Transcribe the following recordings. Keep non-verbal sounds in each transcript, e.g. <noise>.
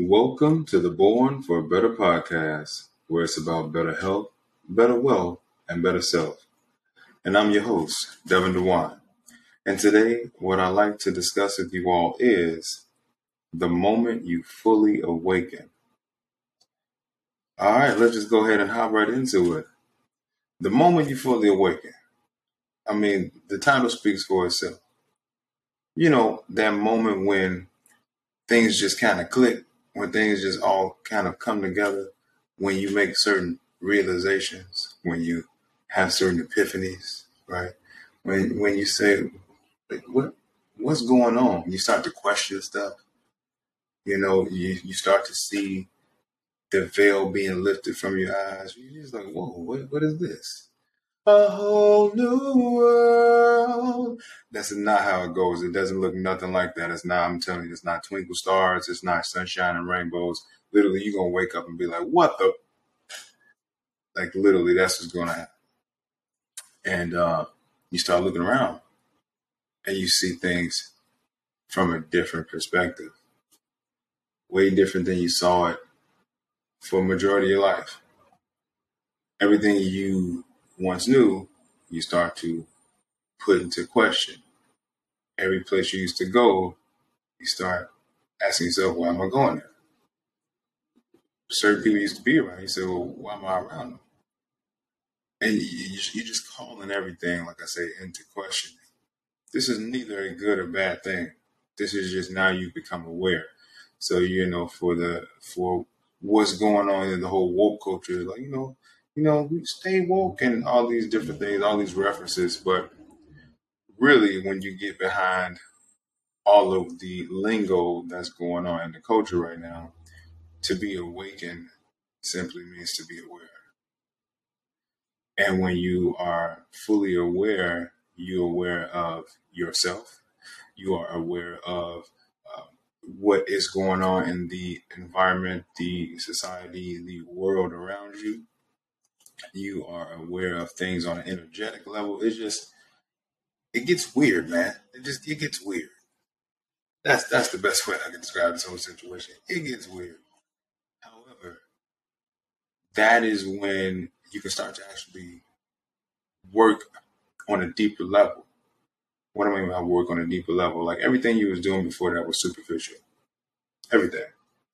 Welcome to the Born for a Better podcast, where it's about better health, better wealth, and better self. And I'm your host, Devin DeWine. And today, what I'd like to discuss with you all is the moment you fully awaken. All right, let's just go ahead and hop right into it. The moment you fully awaken. I mean, the title speaks for itself. You know, that moment when things just kind of click, when things just all kind of come together, when you make certain realizations, when you have certain epiphanies, right? When when you say, what what's going on? You start to question stuff. You know, you, you start to see the veil being lifted from your eyes. You're just like, whoa, what, what is this? A whole new world. That's not how it goes. It doesn't look nothing like that. It's not, I'm telling you, it's not twinkle stars. It's not sunshine and rainbows. Literally, you're going to wake up and be like, what the? Like, literally, that's what's going to happen. And uh, you start looking around and you see things from a different perspective, way different than you saw it for a majority of your life. Everything you once knew, you start to put into question. Every place you used to go, you start asking yourself, why am I going there? Certain people used to be around. You say, well, why am I around them? And you're just calling everything, like I say, into question. This is neither a good or bad thing. This is just now you become aware. So you know, for the for what's going on in the whole woke culture, like you know, you know, we stay woke and all these different things, all these references. But really, when you get behind all of the lingo that's going on in the culture right now, to be awakened simply means to be aware. And when you are fully aware, you're aware of yourself. You are aware of uh, what is going on in the environment, the society, the world around you you are aware of things on an energetic level. It's just it gets weird, man. It just it gets weird. That's that's the best way I can describe this whole situation. It gets weird. However, that is when you can start to actually work on a deeper level. What do I mean by work on a deeper level? Like everything you was doing before that was superficial. Everything.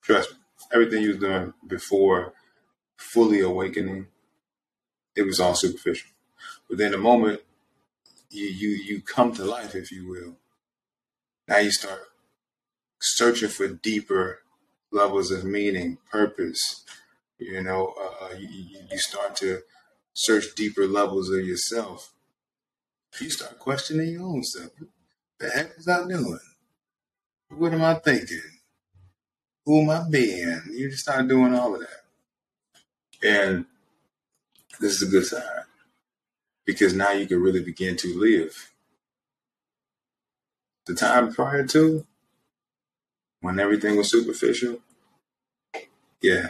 Trust me. Everything you was doing before fully awakening it was all superficial. But then the moment you you you come to life, if you will, now you start searching for deeper levels of meaning, purpose. You know, uh, you, you start to search deeper levels of yourself. You start questioning your own self. What the heck was I doing? What am I thinking? Who am I being? You just start doing all of that. And this is a good sign because now you can really begin to live. The time prior to, when everything was superficial, yeah,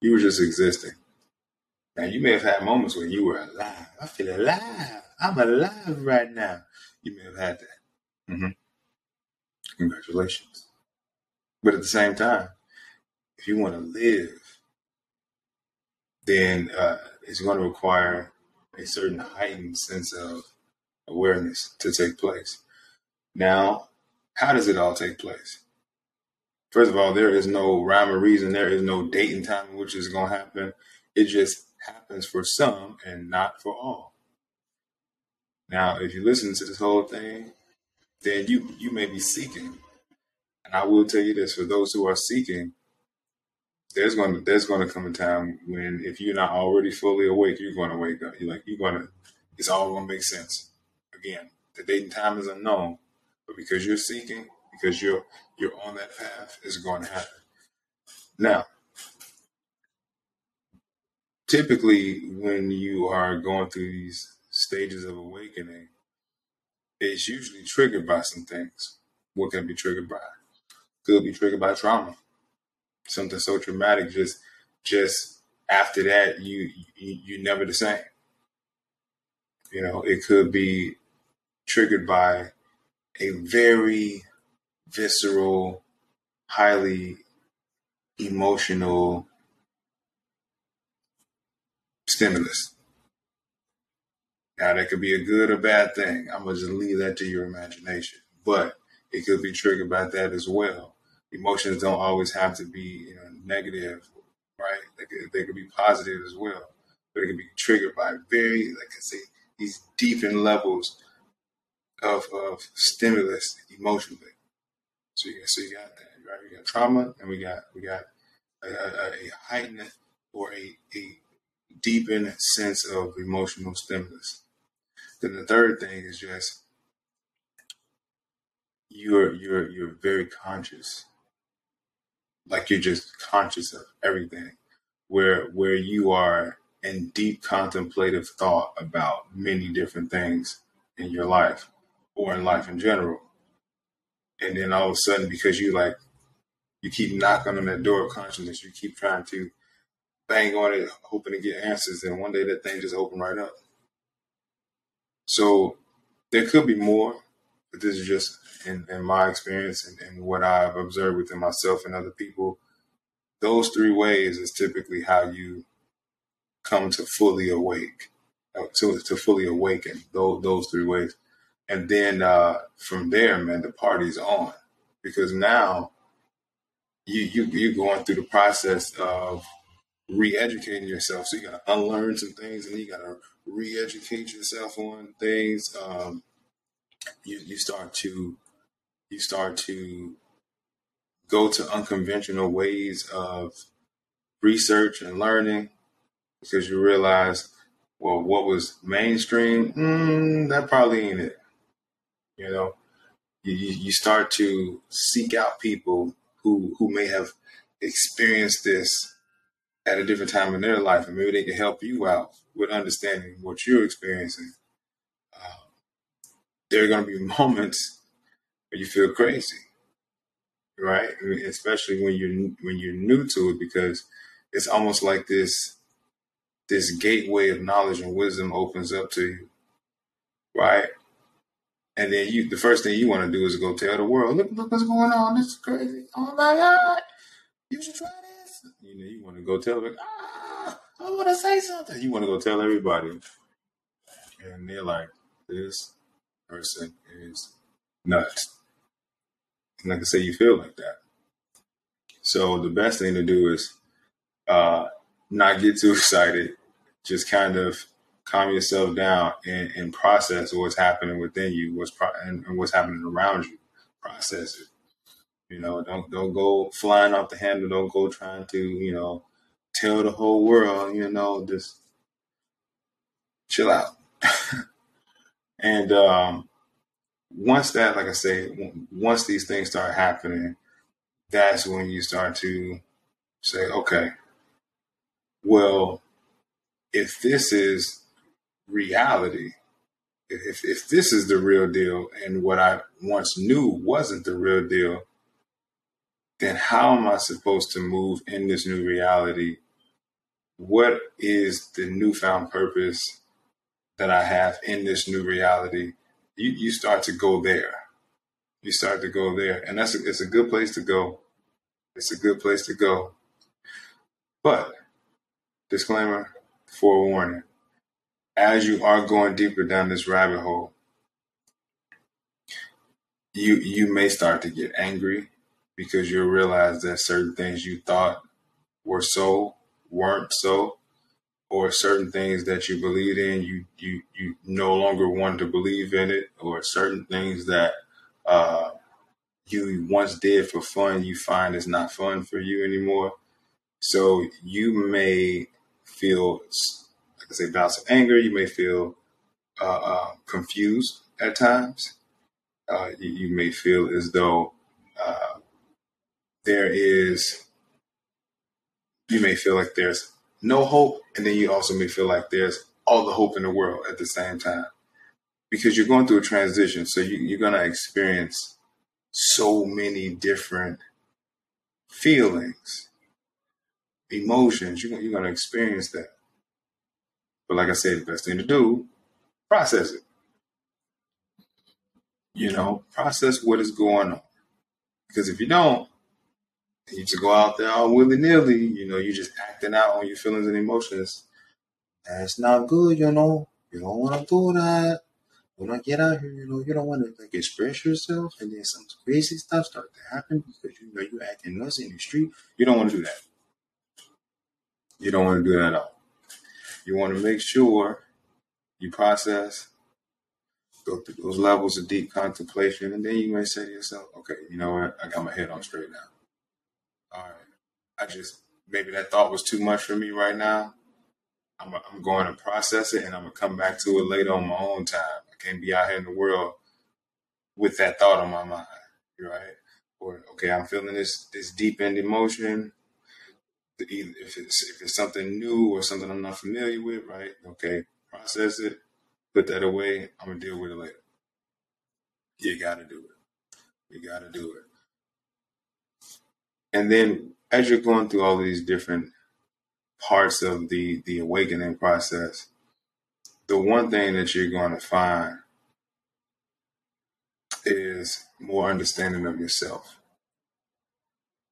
you were just existing. Now, you may have had moments when you were alive. I feel alive. I'm alive right now. You may have had that. Mm-hmm. Congratulations. But at the same time, if you want to live, then uh, it's going to require a certain heightened sense of awareness to take place. Now, how does it all take place? First of all, there is no rhyme or reason. There is no date and time in which it's going to happen. It just happens for some and not for all. Now, if you listen to this whole thing, then you you may be seeking. And I will tell you this: for those who are seeking, there's gonna there's gonna come a time when if you're not already fully awake, you're gonna wake up. You're like you're gonna it's all gonna make sense. Again, the date and time is unknown, but because you're seeking, because you're you're on that path, it's to happen. Now, typically when you are going through these stages of awakening, it's usually triggered by some things. What can be triggered by? Could be triggered by trauma something so traumatic just just after that you you you never the same you know it could be triggered by a very visceral highly emotional stimulus. Now, that could be a good or bad thing. I'm to just leave that to your imagination. But it could be triggered by that as well. Emotions don't always have to be you know, negative, right? They could, they could be positive as well. But it can be triggered by very, like I say, these deepened levels of, of stimulus emotionally. So you, so you got that, right? We got trauma, and we got we got a, a, a heightened or a, a deepened sense of emotional stimulus. Then the third thing is just you're you're you're very conscious, like you're just conscious of everything, where where you are in deep contemplative thought about many different things in your life or in life in general. And then all of a sudden, because you like you keep knocking on that door of consciousness, you keep trying to bang on it, hoping to get answers, and one day that thing just open right up. So there could be more, but this is just in, in my experience and, and what I've observed within myself and other people. Those three ways is typically how you come to fully awake, uh, to, to fully awaken. Those, those three ways. And then uh, from there, man, the party's on because now you you you're going through the process of re-educating yourself. So you got to unlearn some things, and you got to re-educate yourself on things. Um, you you start to you start to go to unconventional ways of research and learning because you realize, well, what was mainstream, mm, that probably ain't it. You know, you, you start to seek out people who who may have experienced this at a different time in their life, and maybe they can help you out with understanding what you're experiencing. There are going to be moments where you feel crazy, right? I mean, especially when you're when you're new to it, because it's almost like this this gateway of knowledge and wisdom opens up to you, right? And then you, the first thing you want to do is go tell the world, look, look what's going on. This is crazy. Oh my God. You should try this. You know, you want to go tell them, ah, I want to say something. You want to go tell everybody. And they're like, this person is nuts. And like I say, you feel like that. So the best thing to do is uh, not get too <laughs> excited. Just kind of calm yourself down and, and process what's happening within you, what's pro- and, and what's happening around you. Process it. You know, don't don't go flying off the handle. Don't go trying to you know tell the whole world. You know, just chill out. <laughs> and um, once that, like I say, once these things start happening, that's when you start to say, okay, well, if this is reality. If, if this is the real deal and what I once knew wasn't the real deal, then how am I supposed to move in this new reality? What is the newfound purpose that I have in this new reality? You, you start to go there. You start to go there. And that's a, it's a good place to go. It's a good place to go. But, disclaimer, forewarning as you are going deeper down this rabbit hole, you you may start to get angry because you'll realize that certain things you thought were so weren't so, or certain things that you believed in you you you no longer want to believe in it, or certain things that uh, you once did for fun you find is not fun for you anymore. So you may feel like I say, bouts of anger. You may feel uh, uh, confused at times. Uh, you, you, may feel as though uh, there is, you may feel like there's no hope. And then you also may feel like there's all the hope in the world at the same time because you're going through a transition. So you, you're going to experience so many different feelings, emotions. You're, you're going to experience that. But like I said, the best thing to do, process it. You know, process what is going on. Because if you don't, You just go out there all willy nilly, you know, you're just acting out on your feelings and emotions. That's not good, you know. You don't want to do that. When I get out here, you know, you don't want to like express yourself, and then some crazy stuff start to happen because you know you're acting nuts in the street. You don't want to do that. You don't want to do that at all. You want to make sure you process, go through those levels of deep contemplation, and then you may say to yourself, "Okay, you know what? I got my head on straight now. All right, I just maybe that thought was too much for me right now. I'm, I'm going to process it, and I'm gonna come back to it later on my own time. I can't be out here in the world with that thought on my mind, right? Or okay, I'm feeling this this deep end emotion. If it's if it's something new or something I'm not familiar with, right? Okay, process it, put that away. I'm gonna deal with it later. You gotta do it. You gotta do it. And then as you're going through all these different parts of the the awakening process, the one thing that you're going to find is more understanding of yourself.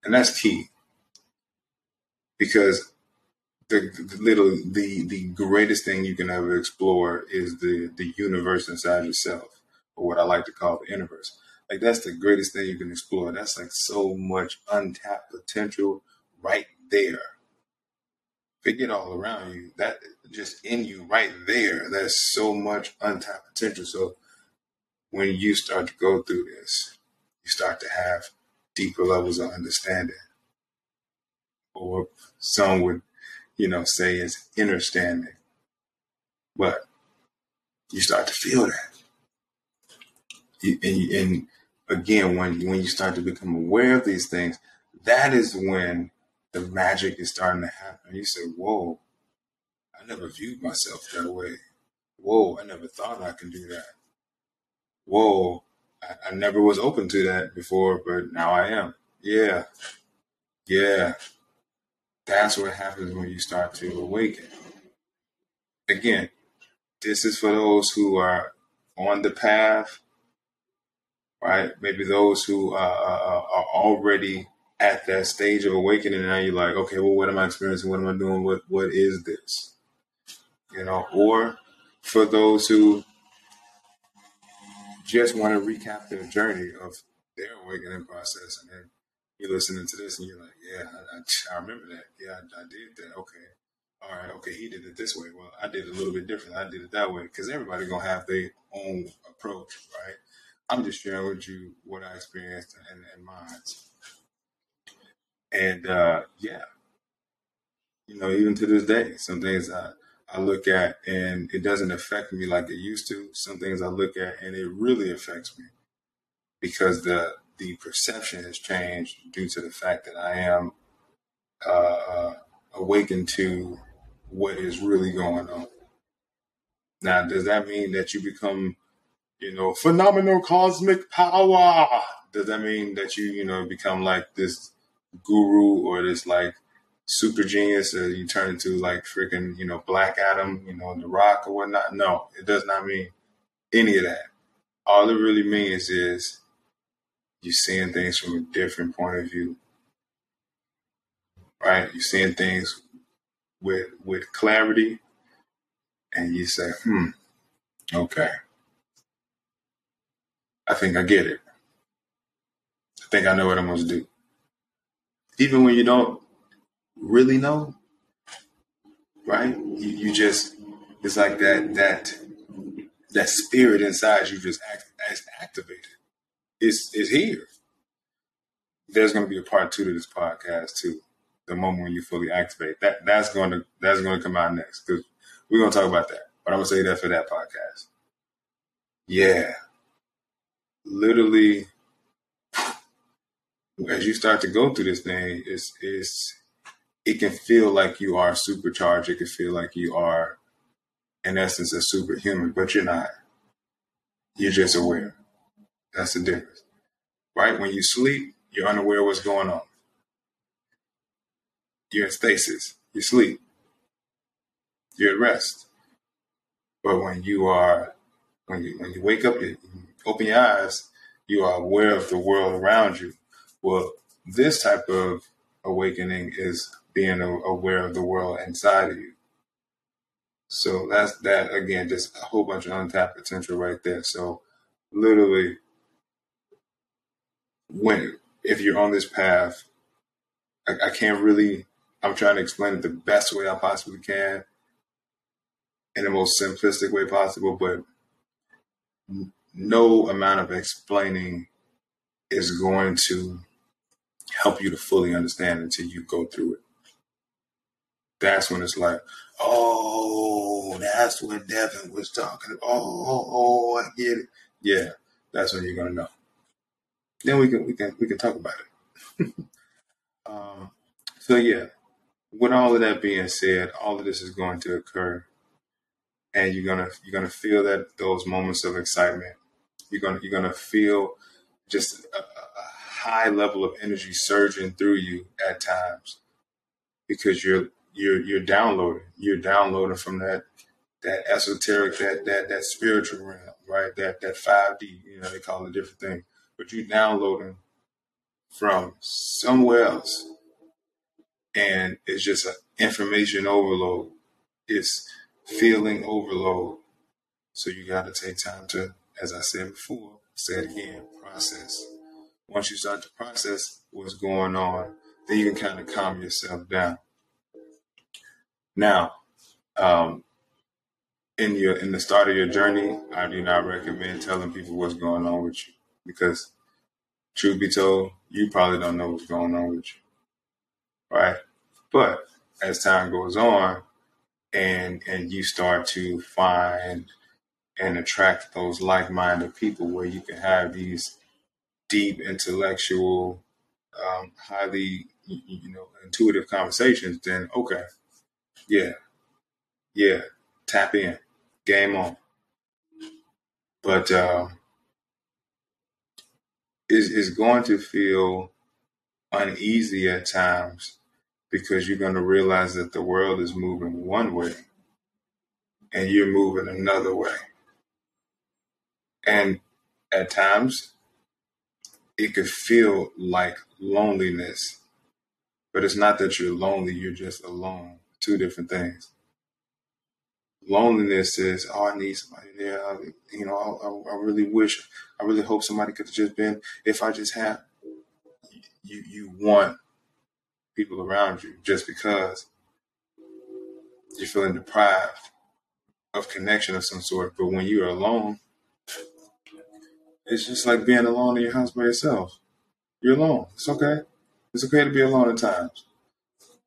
And that's key. Because the, the little the the greatest thing you can ever explore is the the universe inside yourself, or what I like to call the universe. Like that's the greatest thing you can explore. That's like so much untapped potential right there. Forget all around you. That just in you right there. There's so much untapped potential. So when you start to go through this, you start to have deeper levels of understanding. Or some would, you know, say is understanding. But you start to feel that. And, and again, when when you start to become aware of these things, that is when the magic is starting to happen. You say, "Whoa, I never viewed myself that way. Whoa, I never thought I could do that. Whoa, I, I never was open to that before, but now I am. Yeah, yeah. That's what happens when you start to awaken. Again, this is for those who are on the path right? Maybe those who uh, uh, are already at that stage of awakening, and now you're like, okay, well, what am I experiencing? What am I doing? What what is this? You know, or for those who just want to recap their journey of their awakening process, and then you're listening to this, and you're like, yeah, I, I, I remember that. Yeah, I, I did that. Okay. All right, okay, he did it this way. Well, I did it a little bit different. I did it that way because everybody gonna have their own approach, right? I'm just sharing with you what I experienced and, and mine. And uh, yeah, you know, even to this day, some things I, I look at and it doesn't affect me like it used to. Some things I look at and it really affects me because the the perception has changed due to the fact that I am uh, uh awakened to what is really going on. Now, does that mean that you become you know, phenomenal cosmic power. Does that mean that you, you know, become like this guru or this like super genius or you turn into like freaking, you know, Black Adam, you know, The Rock or whatnot? No, it does not mean any of that. All it really means is you're seeing things from a different point of view. Right? You're seeing things with with clarity and you say, hmm, okay. I think I get it. I think I know what I'm supposed to do. Even when you don't really know, right? You, you just it's like that that that spirit inside you just act, activated. It's it's here. There's going to be a part two to this podcast too. The moment when you fully activate that that's going to that's going to come out next because we're going to talk about that. But I'm going to say that for that podcast. Yeah, literally as you start to go through this thing, it's it's it can feel like you are supercharged. It can feel like you are, in essence, a superhuman, but you're not. You're just aware. That's the difference, right? When you sleep, you're unaware of what's going on. You're in stasis. You sleep. You're at rest. But when you are, when you when you wake up, you, open your eyes, you are aware of the world around you. Well, This type of awakening is being aware of the world inside of you. So that's that again, just a whole bunch of untapped potential right there. So literally when if you're on this path, I, I can't really I'm trying to explain it the best way I possibly can in the most simplistic way possible, but no amount of explaining is going to help you to fully understand until you go through it. That's when it's like, oh, that's what Devin was talking about. Oh, oh, I get it. Yeah, that's when you're gonna know. Then we can we can we can talk about it. <laughs> um, so yeah, with all of that being said, all of this is going to occur, and you're gonna you're gonna feel that those moments of excitement. You're gonna you're gonna feel just a, a high level of energy surging through you at times because you're you're you're downloading. You're downloading from that that esoteric, that that that spiritual realm, right? That that five D, you know, they call it a different thing. But you're downloading from somewhere else. And it's just an information overload. It's feeling overload. So you gotta take time to, as I said before, say it again, process. Once you start to process what's going on, then you can kind of calm yourself down. Now, um, in your in the start of your journey, I do not recommend telling people what's going on with you because, truth be told, you probably don't know what's going on with you, right? But as time goes on, and and you start to find and attract those like-minded people where you can have these deep intellectual um, highly you know intuitive conversations then okay yeah, yeah, tap in, game on. But uh, is is going to feel uneasy at times because you're going to realize that the world is moving one way and you're moving another way. And at times, it could feel like loneliness, but it's not that you're lonely, you're just alone two different things. Loneliness is, oh, I need somebody there. you know, I, I, really wish, I really hope somebody could have just been. If I just had, you, you want people around you just because you're feeling deprived of connection of some sort. But when you're alone, it's just like being alone in your house by yourself. You're alone. It's okay. It's okay to be alone at times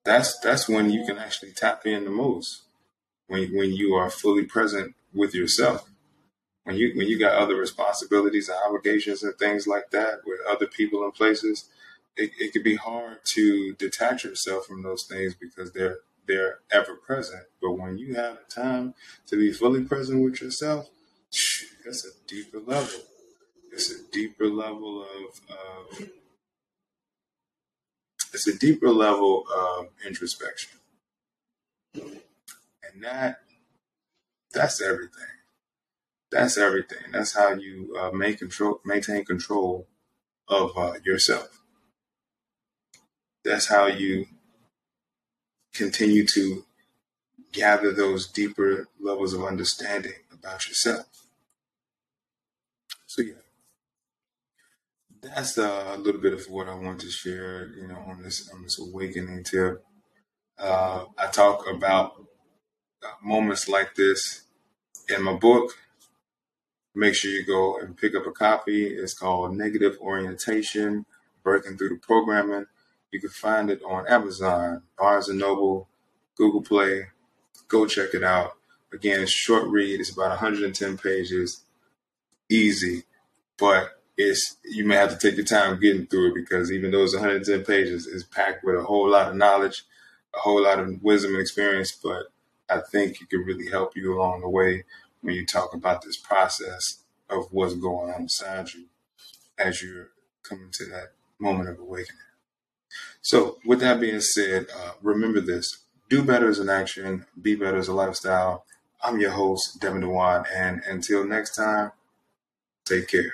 that's that's when you can actually tap in the most. When when you are fully present with yourself. When you when you got other responsibilities and obligations and things like that with other people and places, it, it can be hard to detach yourself from those things because they're they're ever present. But when you have time to be fully present with yourself, that's a deeper level. It's a deeper level of, of it's a deeper level of introspection. And that that's everything. That's everything. That's how you uh, make control, maintain control of uh, yourself. That's how you continue to gather those deeper levels of understanding about yourself. So yeah, that's a little bit of what I want to share, you know, on this on this awakening tip. Uh, I talk about uh, moments like this in my book. Make sure you go and pick up a copy. It's called Negative Orientation: Breaking Through the Programming. You can find it on Amazon, Barnes and Noble, Google Play. Go check it out. Again, it's short read. It's about 110 pages. Easy, but it's you may have to take your time getting through it because even though it's 110 pages, it's packed with a whole lot of knowledge, a whole lot of wisdom and experience. But I think it could really help you along the way when you talk about this process of what's going on inside you as you're coming to that moment of awakening. So, with that being said, uh, remember this: do better as an action, be better as a lifestyle. I'm your host, Devin Dewan, and until next time, take care.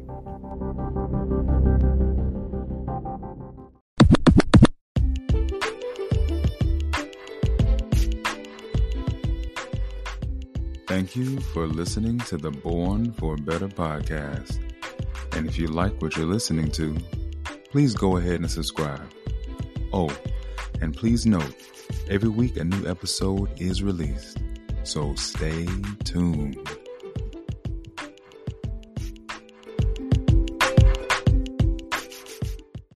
Thank you for listening to the Born for Better podcast. And if you like what you're listening to, please go ahead and subscribe. Oh, and please note, every week a new episode is released. So stay tuned.